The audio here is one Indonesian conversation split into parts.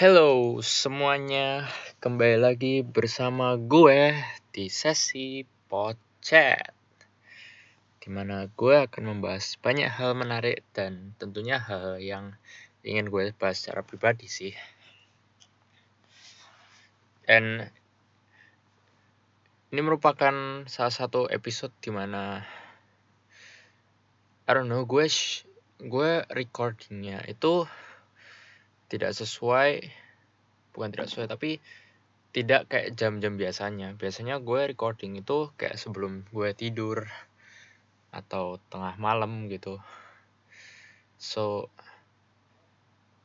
Hello semuanya, kembali lagi bersama gue di sesi podcast Di mana gue akan membahas banyak hal menarik dan tentunya hal yang ingin gue bahas secara pribadi sih. Dan ini merupakan salah satu episode di mana I don't know, gue, gue recordingnya itu tidak sesuai bukan tidak sesuai tapi tidak kayak jam-jam biasanya. Biasanya gue recording itu kayak sebelum gue tidur atau tengah malam gitu. So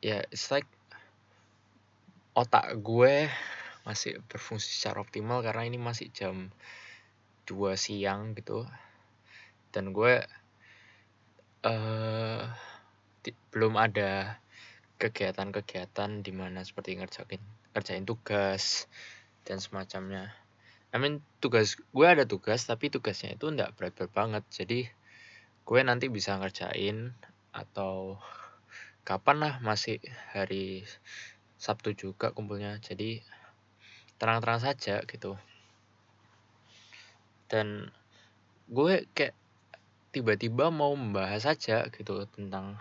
ya yeah, it's like otak gue masih berfungsi secara optimal karena ini masih jam 2 siang gitu. Dan gue uh, belum ada kegiatan-kegiatan di mana seperti ngerjain ngerjain tugas dan semacamnya. I mean tugas gue ada tugas tapi tugasnya itu nggak berat-berat banget. Jadi gue nanti bisa ngerjain atau kapan lah masih hari Sabtu juga kumpulnya. Jadi terang-terang saja gitu. Dan gue kayak tiba-tiba mau membahas saja gitu tentang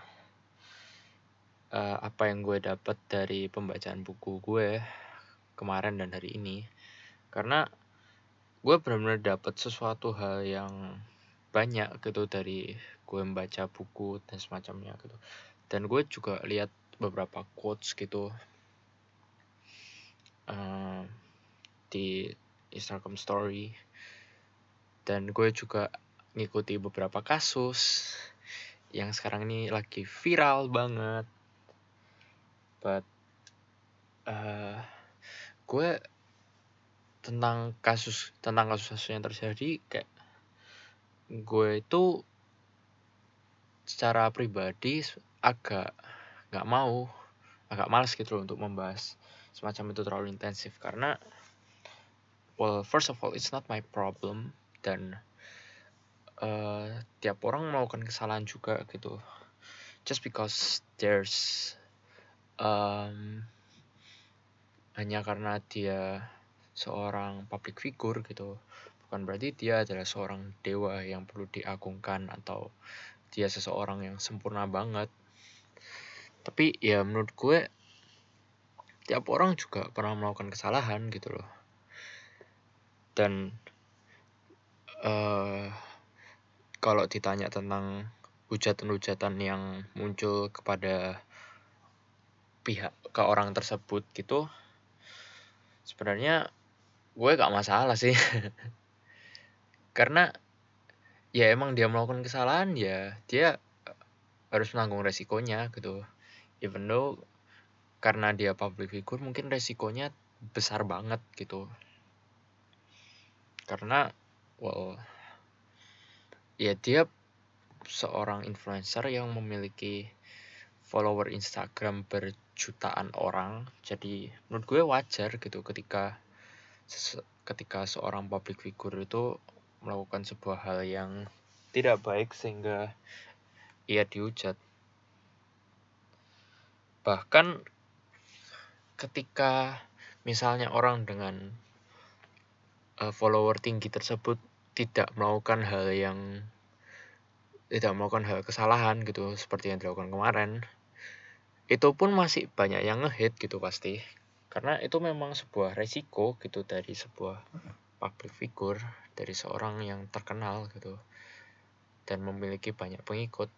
uh, apa yang gue dapat dari pembacaan buku gue kemarin dan hari ini. Karena gue benar-benar dapat sesuatu hal yang banyak gitu dari gue membaca buku dan semacamnya gitu. Dan gue juga lihat beberapa quotes gitu uh, di Instagram Story. Dan gue juga ngikuti beberapa kasus yang sekarang ini lagi viral banget but uh, gue tentang kasus tentang kasus-kasus yang terjadi kayak gue itu secara pribadi agak nggak mau agak males gitu loh untuk membahas semacam itu terlalu intensif karena well first of all it's not my problem dan uh, tiap orang melakukan kesalahan juga gitu. Just because there's um, hanya karena dia seorang public figure gitu. Bukan berarti dia adalah seorang dewa yang perlu diagungkan atau dia seseorang yang sempurna banget. Tapi ya menurut gue tiap orang juga pernah melakukan kesalahan gitu loh. Dan uh, kalau ditanya tentang hujatan-hujatan yang muncul kepada pihak ke orang tersebut gitu sebenarnya gue gak masalah sih. Karena ya emang dia melakukan kesalahan ya dia harus menanggung resikonya gitu. Even though karena dia public figure mungkin resikonya besar banget gitu. Karena well ya dia seorang influencer yang memiliki follower Instagram berjutaan orang. Jadi menurut gue wajar gitu ketika ketika seorang public figure itu melakukan sebuah hal yang tidak baik sehingga ia dihujat. Bahkan ketika misalnya orang dengan uh, follower tinggi tersebut tidak melakukan hal yang tidak melakukan hal kesalahan gitu seperti yang dilakukan kemarin itu pun masih banyak yang ngehit gitu pasti. Karena itu memang sebuah resiko gitu dari sebuah public figure dari seorang yang terkenal gitu dan memiliki banyak pengikut.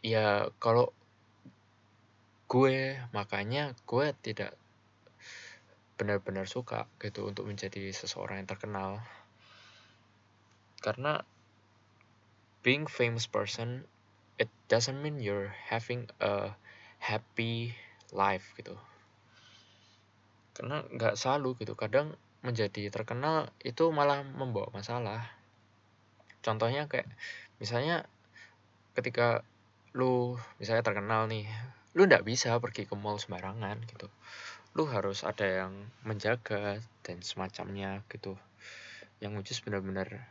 Ya kalau gue makanya gue tidak benar-benar suka gitu untuk menjadi seseorang yang terkenal. Karena being famous person it doesn't mean you're having a happy life gitu. Karena nggak selalu gitu. Kadang menjadi terkenal itu malah membawa masalah. Contohnya kayak misalnya ketika lu misalnya terkenal nih lu nggak bisa pergi ke mall sembarangan gitu. Lu harus ada yang menjaga dan semacamnya gitu. Yang which benar-benar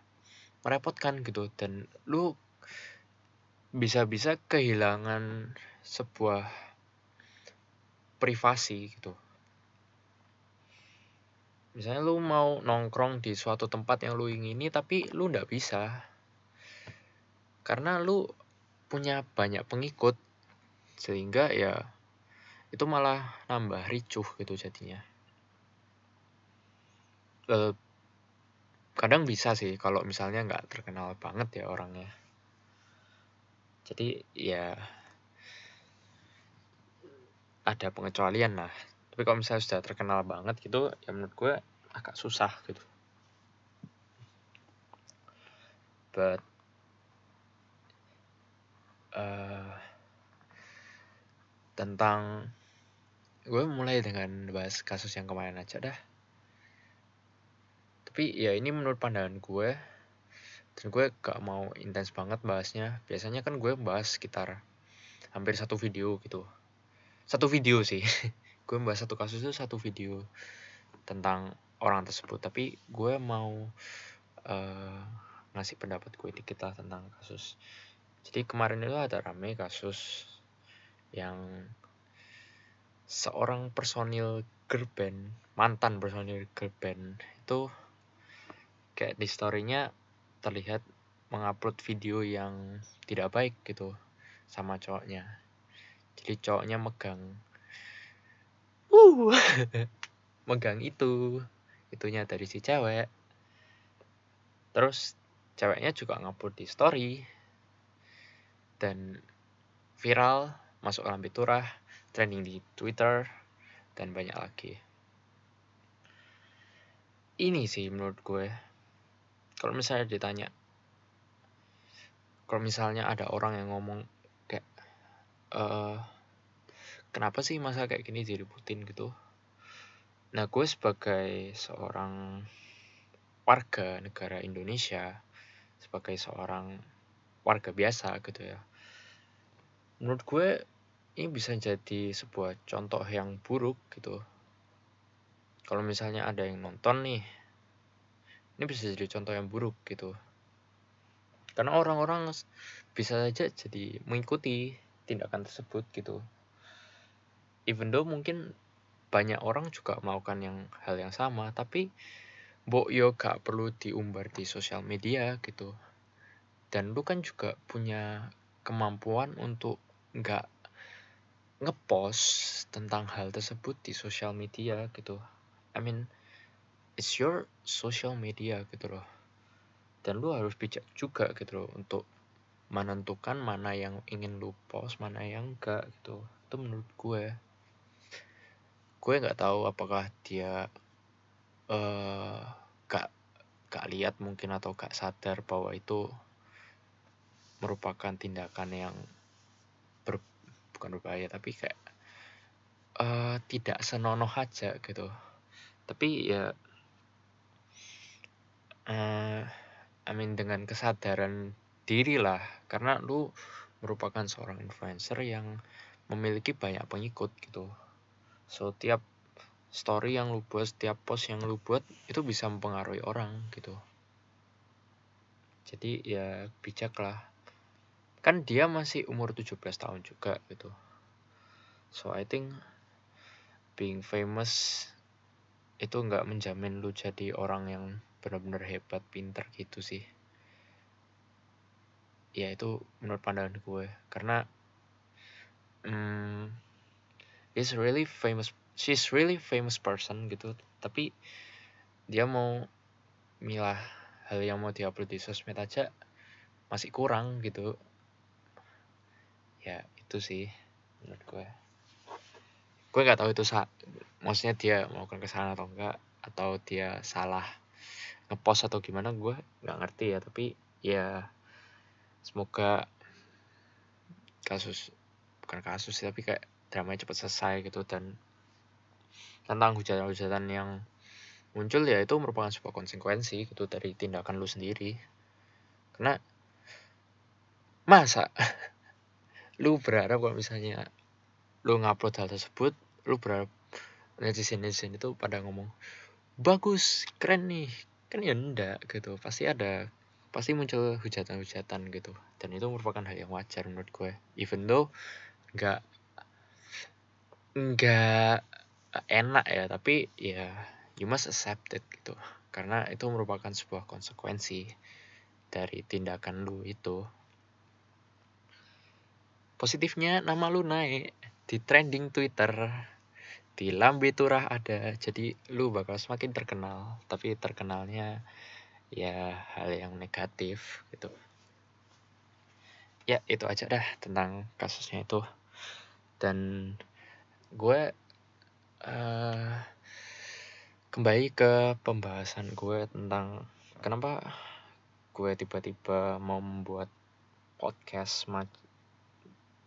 merepotkan gitu. Dan lu bisa-bisa kehilangan sebuah privasi gitu. Misalnya lu mau nongkrong di suatu tempat yang lu ingini tapi lu nggak bisa. Karena lu punya banyak pengikut sehingga ya itu malah nambah ricuh gitu jadinya. Uh, kadang bisa sih kalau misalnya nggak terkenal banget ya orangnya jadi ya ada pengecualian lah. Tapi kalau misalnya sudah terkenal banget gitu ya menurut gue agak susah gitu. But uh, tentang gue mulai dengan bahas kasus yang kemarin aja dah. Tapi ya ini menurut pandangan gue dan gue gak mau intens banget bahasnya. Biasanya kan gue bahas sekitar hampir satu video gitu. Satu video sih. Gue bahas satu kasus itu satu video tentang orang tersebut. Tapi gue mau uh, ngasih pendapat gue dikit lah tentang kasus. Jadi kemarin itu ada rame kasus yang seorang personil girl band, mantan personil girl band itu kayak di storynya terlihat mengupload video yang tidak baik gitu sama cowoknya. Jadi cowoknya megang. Uh megang itu. Itunya dari si cewek. Terus ceweknya juga ngupload di story. Dan viral masuk alam biturah trending di Twitter, dan banyak lagi. Ini sih menurut gue, kalau misalnya ditanya, kalau misalnya ada orang yang ngomong kayak, uh, kenapa sih masa kayak gini diributin gitu? Nah gue sebagai seorang warga negara Indonesia, sebagai seorang warga biasa gitu ya, menurut gue ini bisa jadi sebuah contoh yang buruk gitu. Kalau misalnya ada yang nonton nih, ini bisa jadi contoh yang buruk gitu. Karena orang-orang bisa saja jadi mengikuti tindakan tersebut gitu. Even though mungkin banyak orang juga melakukan yang hal yang sama, tapi Mbok yo gak perlu diumbar di sosial media gitu. Dan lu kan juga punya kemampuan untuk nggak ngepost tentang hal tersebut di sosial media gitu. I mean, it's your social media gitu loh. Dan lu harus bijak juga gitu loh untuk menentukan mana yang ingin lu post, mana yang enggak gitu. Itu menurut gue. Gue nggak tahu apakah dia uh, gak gak lihat mungkin atau gak sadar bahwa itu merupakan tindakan yang bukan berbahaya tapi kayak uh, tidak senonoh aja gitu tapi ya uh, I mean dengan kesadaran diri lah karena lu merupakan seorang influencer yang memiliki banyak pengikut gitu. So tiap story yang lu buat setiap post yang lu buat itu bisa mempengaruhi orang gitu. Jadi ya bijak lah kan dia masih umur 17 tahun juga gitu. So I think being famous itu nggak menjamin lu jadi orang yang benar-benar hebat pinter gitu sih. Ya itu menurut pandangan gue. Karena hmm, he's really famous she's really famous person gitu. Tapi dia mau milah hal yang mau diupload di sosmed aja masih kurang gitu. Ya itu sih menurut gue. Gue nggak tahu itu sa maksudnya dia melakukan kesalahan atau enggak atau dia salah ngepost atau gimana gue nggak ngerti ya. Tapi ya semoga kasus bukan kasus sih tapi kayak dramanya cepat selesai gitu. Dan tentang hujatan-hujatan yang muncul ya itu merupakan sebuah konsekuensi gitu dari tindakan lu sendiri. Karena masa lu berharap kalau misalnya lu ngupload hal tersebut lu berharap netizen netizen itu pada ngomong bagus keren nih kan ya enggak gitu. Pasti ada pasti muncul hujatan-hujatan gitu. Dan itu merupakan hal yang wajar menurut gue. Even though nggak nggak enak ya tapi ya you must accept it gitu. Karena itu merupakan sebuah konsekuensi dari tindakan lu itu. Positifnya nama lu naik di trending Twitter di Lambe Turah ada. Jadi lu bakal semakin terkenal. Tapi terkenalnya ya hal yang negatif gitu. Ya itu aja dah tentang kasusnya itu. Dan gue uh, kembali ke pembahasan gue tentang kenapa gue tiba-tiba mau membuat podcast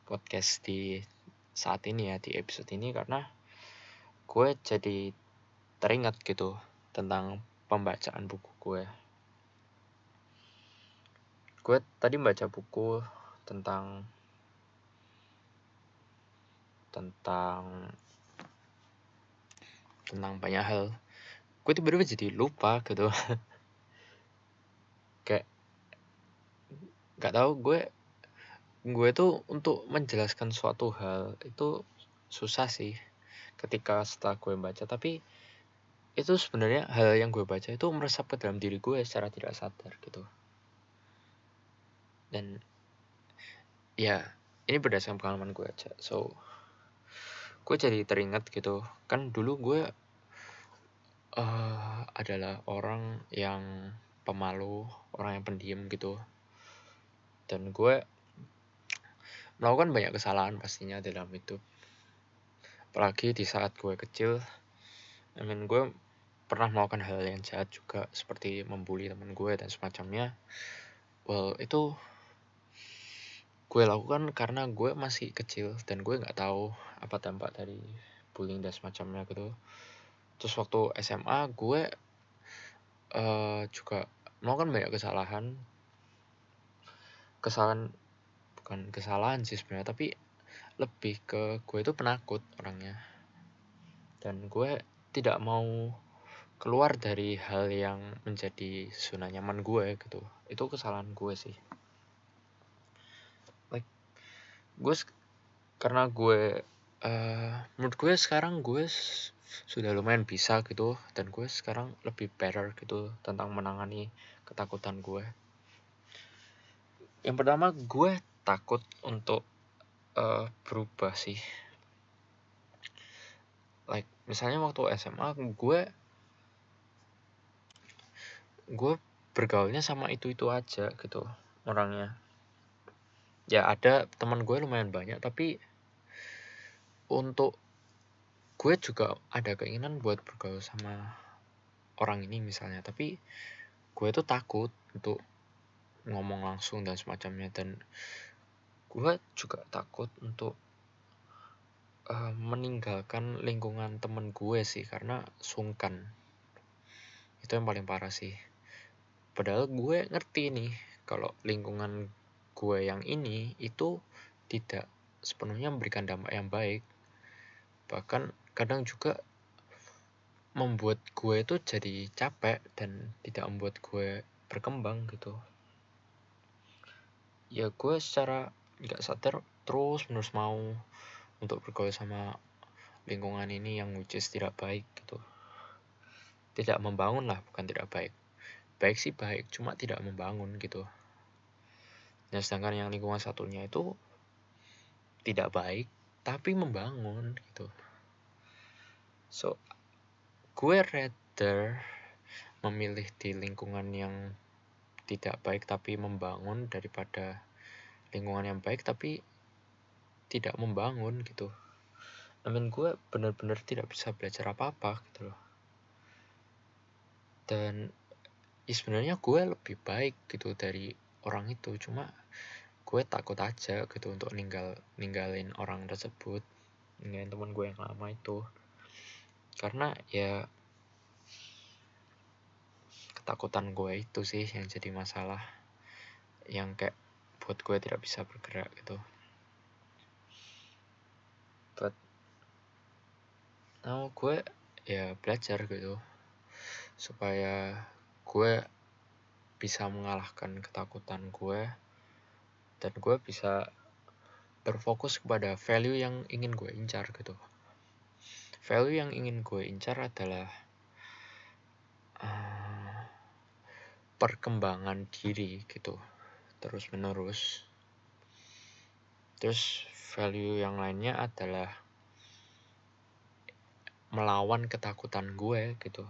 podcast di saat ini ya di episode ini. Karena gue jadi teringat gitu tentang pembacaan buku gue. Gue tadi baca buku tentang tentang tentang banyak hal. Gue tiba-tiba jadi lupa gitu. Kayak nggak tahu gue gue tuh untuk menjelaskan suatu hal itu susah sih ketika setelah gue baca tapi itu sebenarnya hal yang gue baca itu meresap ke dalam diri gue secara tidak sadar gitu. Dan ya ini berdasarkan pengalaman gue aja. So gue jadi teringat gitu. Kan dulu gue uh, adalah orang yang pemalu orang yang pendiam gitu. Dan gue melakukan banyak kesalahan pastinya dalam hidup apalagi di saat gue kecil I mean gue pernah melakukan hal yang jahat juga seperti membuli teman gue dan semacamnya. Well itu gue lakukan karena gue masih kecil dan gue nggak tahu apa dampak dari bullying dan semacamnya gitu. Terus waktu SMA gue uh, juga melakukan banyak kesalahan. Kesalahan bukan kesalahan sih sebenarnya tapi lebih ke gue itu penakut orangnya. Dan gue tidak mau keluar dari hal yang menjadi zona nyaman gue gitu. Itu kesalahan gue sih. Gue karena gue uh, menurut gue sekarang gue sudah lumayan bisa gitu. Dan gue sekarang lebih better gitu tentang menangani ketakutan gue. Yang pertama gue takut untuk uh, berubah sih. Like misalnya waktu SMA gue gue bergaulnya sama itu itu aja gitu orangnya. Ya ada teman gue lumayan banyak tapi untuk gue juga ada keinginan buat bergaul sama orang ini misalnya. Tapi gue tuh takut untuk ngomong langsung dan semacamnya dan gue juga takut untuk uh, meninggalkan lingkungan temen gue sih karena sungkan. Itu yang paling parah sih. Padahal gue ngerti nih kalau lingkungan gue yang ini itu tidak sepenuhnya memberikan dampak yang baik. Bahkan kadang juga membuat gue itu jadi capek dan tidak membuat gue berkembang gitu. Ya gue secara nggak sadar terus menerus mau untuk bergaul sama lingkungan ini yang which tidak baik gitu. Tidak membangun lah bukan tidak baik. Baik sih baik cuma tidak membangun gitu. Dan sedangkan yang lingkungan satunya itu tidak baik tapi membangun gitu. So gue rather memilih di lingkungan yang tidak baik tapi membangun daripada lingkungan yang baik tapi tidak membangun gitu. I gue benar-benar tidak bisa belajar apa-apa gitu loh. Dan ya sebenarnya gue lebih baik gitu dari orang itu. Cuma gue takut aja gitu untuk ninggal ninggalin orang tersebut ninggalin teman gue yang lama itu. Karena ya ketakutan gue itu sih yang jadi masalah. Yang kayak buat gue tidak bisa bergerak gitu. But now gue ya belajar gitu. Supaya gue bisa mengalahkan ketakutan gue dan gue bisa berfokus kepada value yang ingin gue incar gitu. Value yang ingin gue incar adalah uh, perkembangan diri gitu terus menerus terus value yang lainnya adalah melawan ketakutan gue gitu.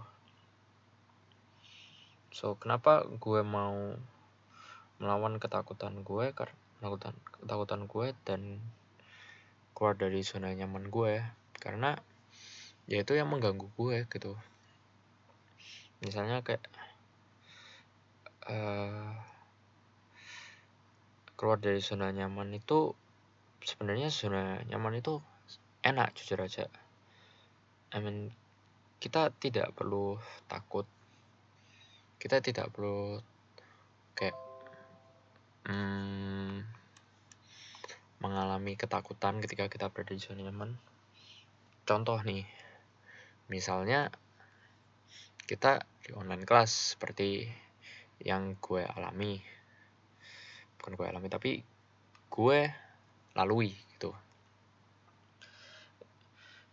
So kenapa gue mau melawan ketakutan gue karena ketakutan ketakutan gue dan keluar dari zona nyaman gue? Karena ya itu yang mengganggu gue gitu. Misalnya kayak uh, keluar dari zona nyaman itu sebenarnya zona nyaman itu enak jujur aja. I mean kita tidak perlu takut. Kita tidak perlu kayak hmm, mengalami ketakutan ketika kita berada di zona nyaman. Contoh nih misalnya kita di online kelas seperti yang gue alami bukan gue alami tapi gue lalui gitu.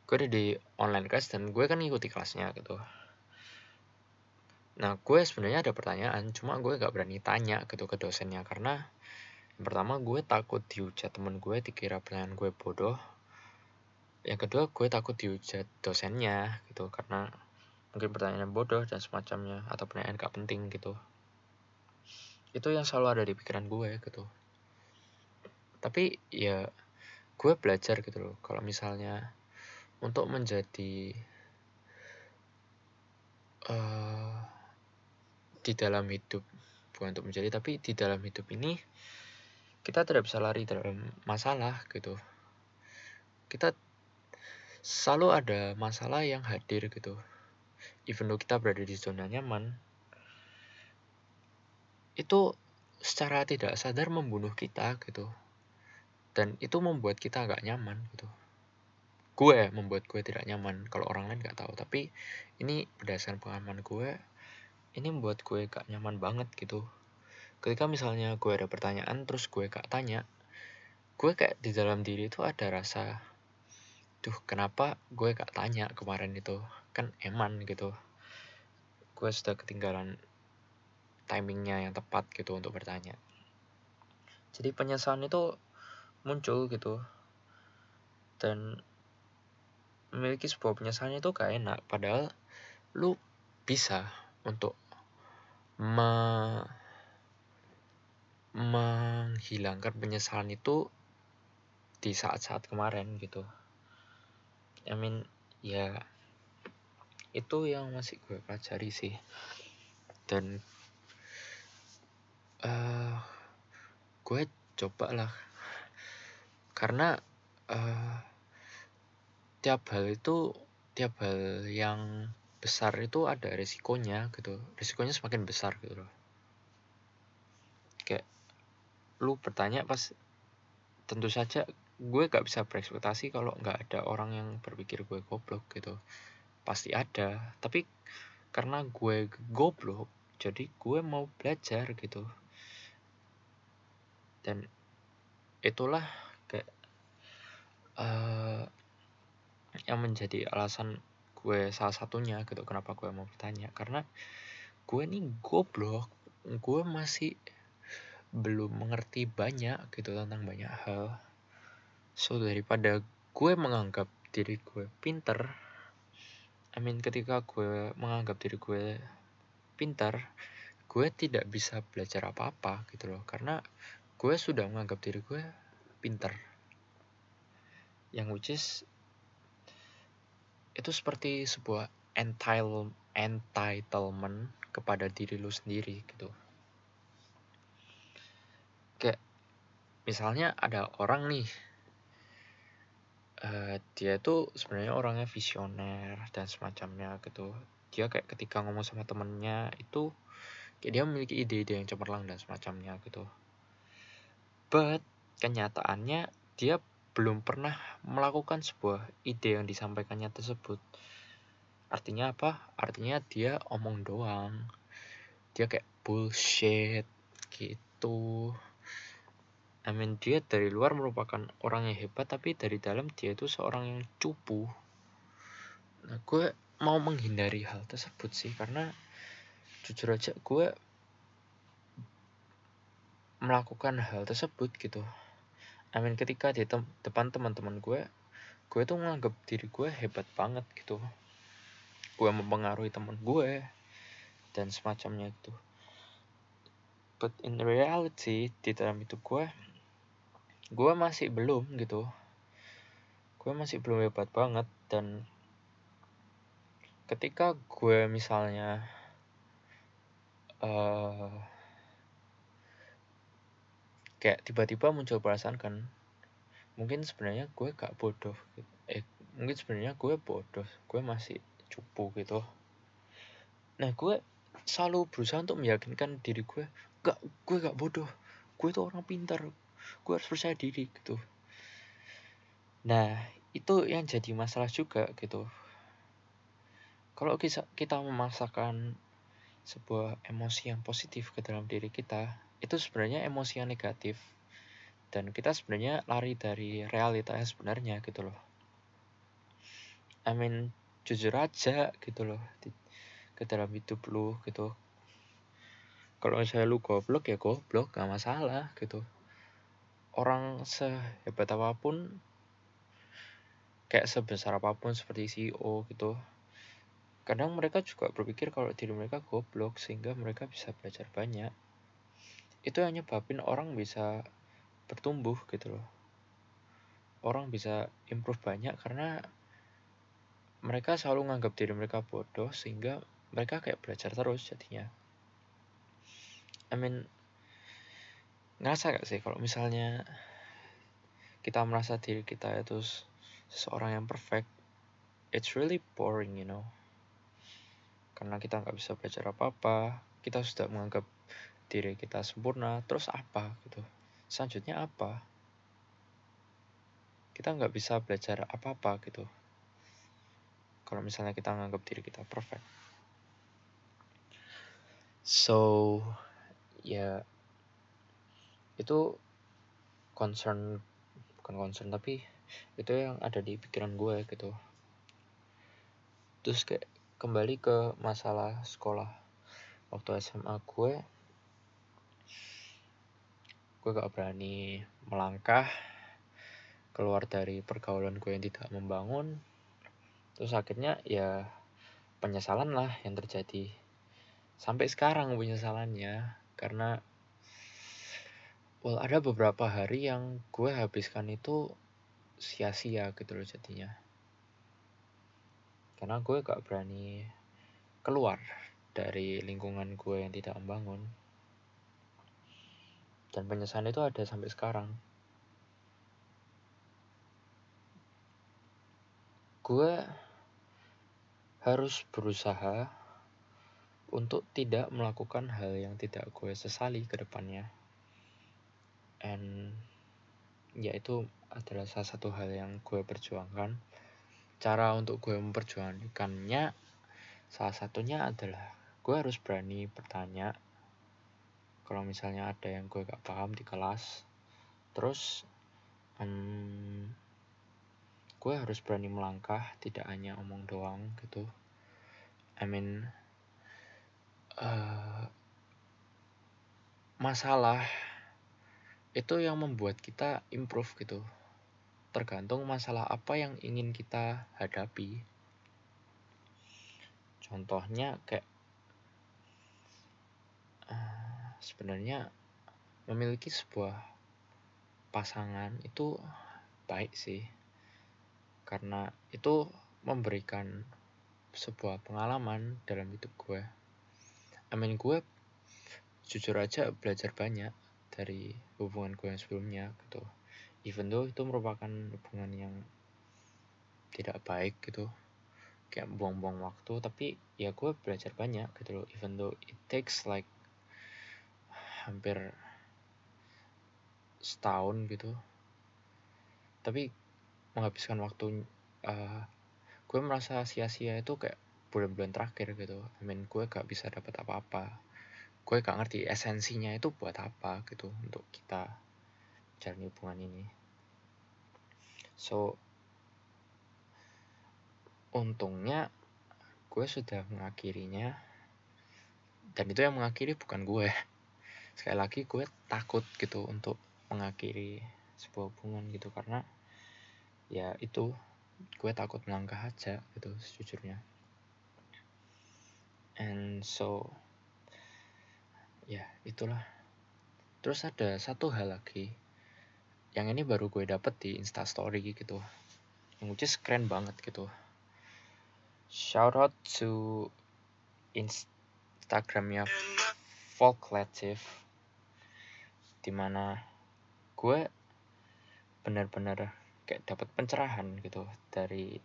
Gue ada di online class dan gue kan ngikuti kelasnya gitu. Nah gue sebenarnya ada pertanyaan cuma gue gak berani tanya gitu ke dosennya. Karena yang pertama gue takut dihujat temen gue dikira pertanyaan gue bodoh. Yang kedua gue takut dihujat dosennya gitu karena mungkin pertanyaan bodoh dan semacamnya atau pertanyaan gak penting gitu itu yang selalu ada di pikiran gue gitu. Tapi ya gue belajar gitu loh. Kalau misalnya untuk menjadi uh, di dalam hidup bukan untuk menjadi tapi di dalam hidup ini kita tidak bisa lari dalam masalah gitu. Kita selalu ada masalah yang hadir gitu. Even though kita berada di zona nyaman itu secara tidak sadar membunuh kita gitu. Dan itu membuat kita agak nyaman gitu. Gue membuat gue tidak nyaman. Kalau orang lain nggak tahu. Tapi ini berdasarkan pengalaman gue ini membuat gue gak nyaman banget gitu. Ketika misalnya gue ada pertanyaan terus gue gak tanya gue kayak di dalam diri itu ada rasa tuh kenapa gue gak tanya kemarin itu? Kan eman gitu. Gue sudah ketinggalan timingnya yang tepat gitu untuk bertanya. Jadi penyesalan itu muncul gitu. Dan memiliki sebuah penyesalan itu gak enak. Padahal lu bisa untuk me menghilangkan penyesalan itu di saat-saat kemarin gitu. I mean ya itu yang masih gue pelajari sih. Dan uh, gue coba lah. Karena uh, tiap hal itu tiap hal yang besar itu ada resikonya gitu. Resikonya semakin besar gitu loh. Kayak lu bertanya pas tentu saja gue gak bisa berekspektasi kalau nggak ada orang yang berpikir gue goblok gitu. Pasti ada tapi karena gue goblok jadi gue mau belajar gitu dan itulah kayak uh, yang menjadi alasan gue salah satunya gitu kenapa gue mau bertanya. Karena gue nih goblok gue masih belum mengerti banyak gitu tentang banyak hal. So daripada gue menganggap diri gue pinter I mean ketika gue menganggap diri gue pintar gue tidak bisa belajar apa-apa gitu loh. Karena gue sudah menganggap diri gue pinter yang which is itu seperti sebuah entitle, entitlement kepada diri lu sendiri gitu. Kayak misalnya ada orang nih, uh, dia tuh sebenarnya orangnya visioner dan semacamnya gitu. Dia kayak ketika ngomong sama temennya itu kayak dia memiliki ide-ide yang cemerlang dan semacamnya gitu. But kenyataannya dia belum pernah melakukan sebuah ide yang disampaikannya tersebut. Artinya apa? Artinya dia omong doang. Dia kayak bullshit gitu. I mean dia dari luar merupakan orang yang hebat tapi dari dalam dia itu seorang yang cupu. nah gue mau menghindari hal tersebut sih karena jujur aja gue melakukan hal tersebut gitu. I mean ketika di tem depan teman-teman gue gue tuh menganggap diri gue hebat banget gitu. Gue mempengaruhi teman gue dan semacamnya itu. But in reality di dalam hidup gue gue masih belum gitu. Gue masih belum hebat banget dan ketika gue misalnya uh, kayak tiba-tiba muncul perasaan kan mungkin sebenarnya gue gak bodoh gitu. eh mungkin sebenarnya gue bodoh gue masih cupu gitu. Nah gue selalu berusaha untuk meyakinkan diri gue gak gue gak bodoh. Gue itu orang pintar. Gue harus percaya diri gitu. Nah itu yang jadi masalah juga gitu. Kalau kita memaksakan sebuah emosi yang positif ke dalam diri kita itu sebenarnya emosi yang negatif. Dan kita sebenarnya lari dari realita yang sebenarnya gitu loh. I mean jujur aja gitu loh di, ke dalam hidup lu gitu. Kalau misalnya lu goblok ya goblok gak masalah gitu. Orang sehebat apa pun kayak sebesar apa pun seperti CEO gitu kadang mereka juga berpikir kalau diri mereka goblok sehingga mereka bisa belajar banyak. Itu hanya nyebabin orang bisa bertumbuh gitu loh. Orang bisa improve banyak karena mereka selalu menganggap diri mereka bodoh sehingga mereka kayak belajar terus jadinya. I mean ngerasa gak sih kalau misalnya kita merasa diri kita itu seseorang yang perfect it's really boring you know karena kita nggak bisa belajar apa-apa kita sudah menganggap diri kita sempurna terus apa gitu? Selanjutnya apa? Kita nggak bisa belajar apa-apa gitu. Kalau misalnya kita menganggap diri kita perfect. So ya itu concern bukan concern tapi itu yang ada di pikiran gue gitu. Terus kayak kembali ke masalah sekolah. Waktu SMA gue gue gak berani melangkah keluar dari pergaulan gue yang tidak membangun. Terus akhirnya ya penyesalan lah yang terjadi. Sampai sekarang penyesalannya karena well ada beberapa hari yang gue habiskan itu sia-sia gitu loh jadinya karena gue gak berani keluar dari lingkungan gue yang tidak membangun. Dan penyesalan itu ada sampai sekarang. Gue harus berusaha untuk tidak melakukan hal yang tidak gue sesali ke depannya. And yaitu adalah salah satu hal yang gue perjuangkan cara untuk gue memperjuangkannya salah satunya adalah gue harus berani bertanya kalau misalnya ada yang gue gak paham di kelas. Terus um, gue harus berani melangkah tidak hanya omong doang gitu. I mean uh, masalah itu yang membuat kita improve gitu tergantung masalah apa yang ingin kita hadapi contohnya kayak uh, sebenarnya memiliki sebuah pasangan itu baik sih karena itu memberikan sebuah pengalaman dalam hidup gue. Mean gue jujur aja belajar banyak dari hubungan gue yang sebelumnya gitu. Even though itu merupakan hubungan yang tidak baik gitu. Kayak buang-buang waktu tapi ya gue belajar banyak gitu loh. Even though it takes like hampir setahun gitu tapi menghabiskan waktu uh, gue merasa sia-sia itu kayak bulan-bulan terakhir gitu I mean gue gak bisa dapat apa-apa gue gak ngerti esensinya itu buat apa gitu untuk kita jalani hubungan ini. So untungnya gue sudah mengakhirinya. Dan itu yang mengakhiri bukan gue. Sekali lagi gue takut gitu untuk mengakhiri sebuah hubungan gitu. Karena ya itu gue takut melangkah aja gitu sejujurnya. And so ya itulah. Terus ada satu hal lagi yang ini baru gue dapet di instastory gitu. Yang which keren banget gitu. Shout out to instagramnya folk collective di mana gue benar-benar kayak dapat pencerahan gitu dari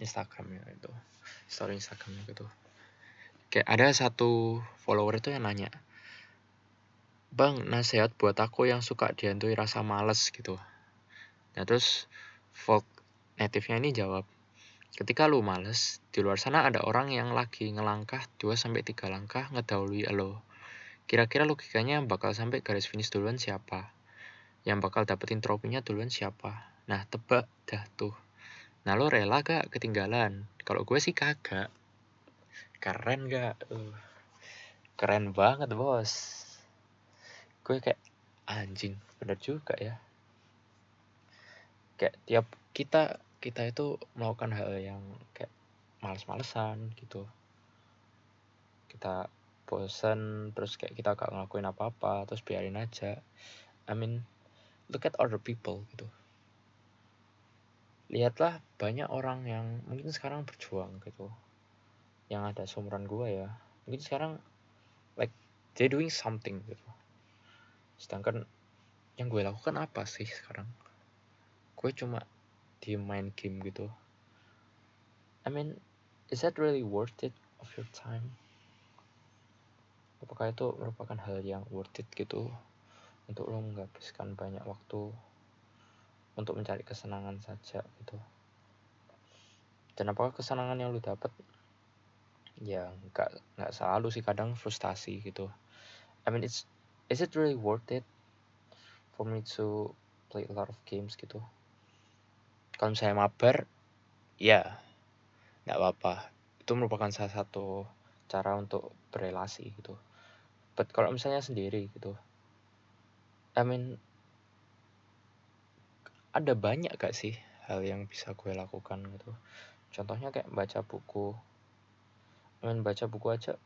Instagramnya itu story Instagramnya gitu. Kayak ada satu follower itu yang nanya bang nasihat buat aku yang suka dihantui rasa males gitu. Nah terus folk native-nya ini jawab ketika lu males di luar sana ada orang yang lagi ngelangkah 2 sampai 3 langkah ngedahului lo kira-kira logikanya bakal sampai garis finish duluan siapa? Yang bakal dapetin tropinya duluan siapa? Nah tebak dah tuh. Nah lo rela gak ketinggalan? Kalau gue sih kagak. Keren gak? Uh, keren banget bos gue kayak anjing bener juga ya. Kayak tiap kita kita itu melakukan hal yang kayak males-malesan gitu. Kita bosen terus kayak kita gak ngelakuin apa-apa terus biarin aja. I mean look at other people gitu. Lihatlah banyak orang yang mungkin sekarang berjuang gitu. Yang ada seumuran gue ya. Mungkin sekarang like they doing something gitu sedangkan yang gue lakukan apa sih sekarang? Gue cuma di main game gitu. I mean is that really worth it of your time? Apakah itu merupakan hal yang worth it gitu? Untuk lo menghabiskan banyak waktu untuk mencari kesenangan saja gitu. Dan apakah kesenangan yang lo dapat? Ya nggak nggak selalu sih. Kadang frustasi gitu. I mean it's is it really worth it for me to play a lot of games gitu? Kalau misalnya mabar ya nggak apa-apa. Itu merupakan salah satu cara untuk berelasi gitu. But kalau misalnya sendiri gitu I mean ada banyak gak sih hal yang bisa gue lakukan gitu? Contohnya kayak baca buku. I mean baca buku aja.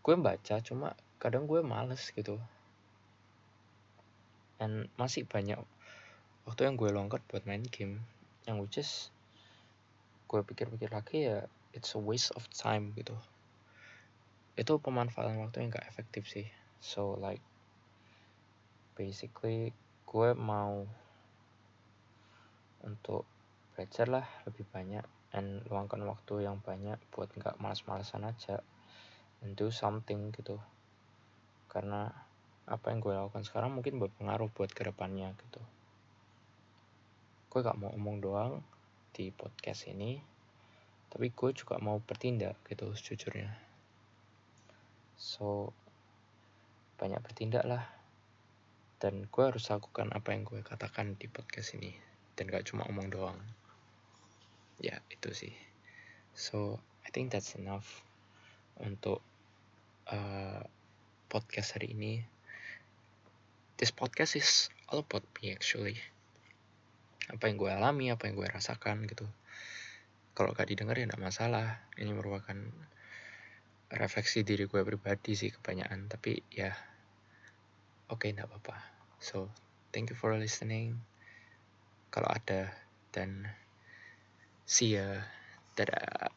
Gue baca cuma kadang gue males gitu. And masih banyak waktu yang gue longgar buat main game. Yang which is gue pikir-pikir lagi ya it's a waste of time gitu. Itu pemanfaatan waktu yang gak efektif sih. So like basically gue mau untuk belajar lah lebih banyak and luangkan waktu yang banyak buat nggak malas-malasan aja and do something gitu karena apa yang gue lakukan sekarang mungkin berpengaruh buat ke depannya gitu. Gue gak mau omong doang di podcast ini tapi gue juga mau bertindak gitu sejujurnya. So banyak bertindak lah. Dan gue harus lakukan apa yang gue katakan di podcast ini. Dan gak cuma omong doang. Ya itu sih. So I think that's enough untuk uh, podcast hari ini. This podcast is all about me actually. Apa yang gue alami apa yang gue rasakan gitu. Kalau gak didengar ya gak masalah. Ini merupakan refleksi diri gue pribadi sih kebanyakan. Tapi ya oke okay, gak apa-apa. So thank you for listening. Kalau ada dan see ya. Dadah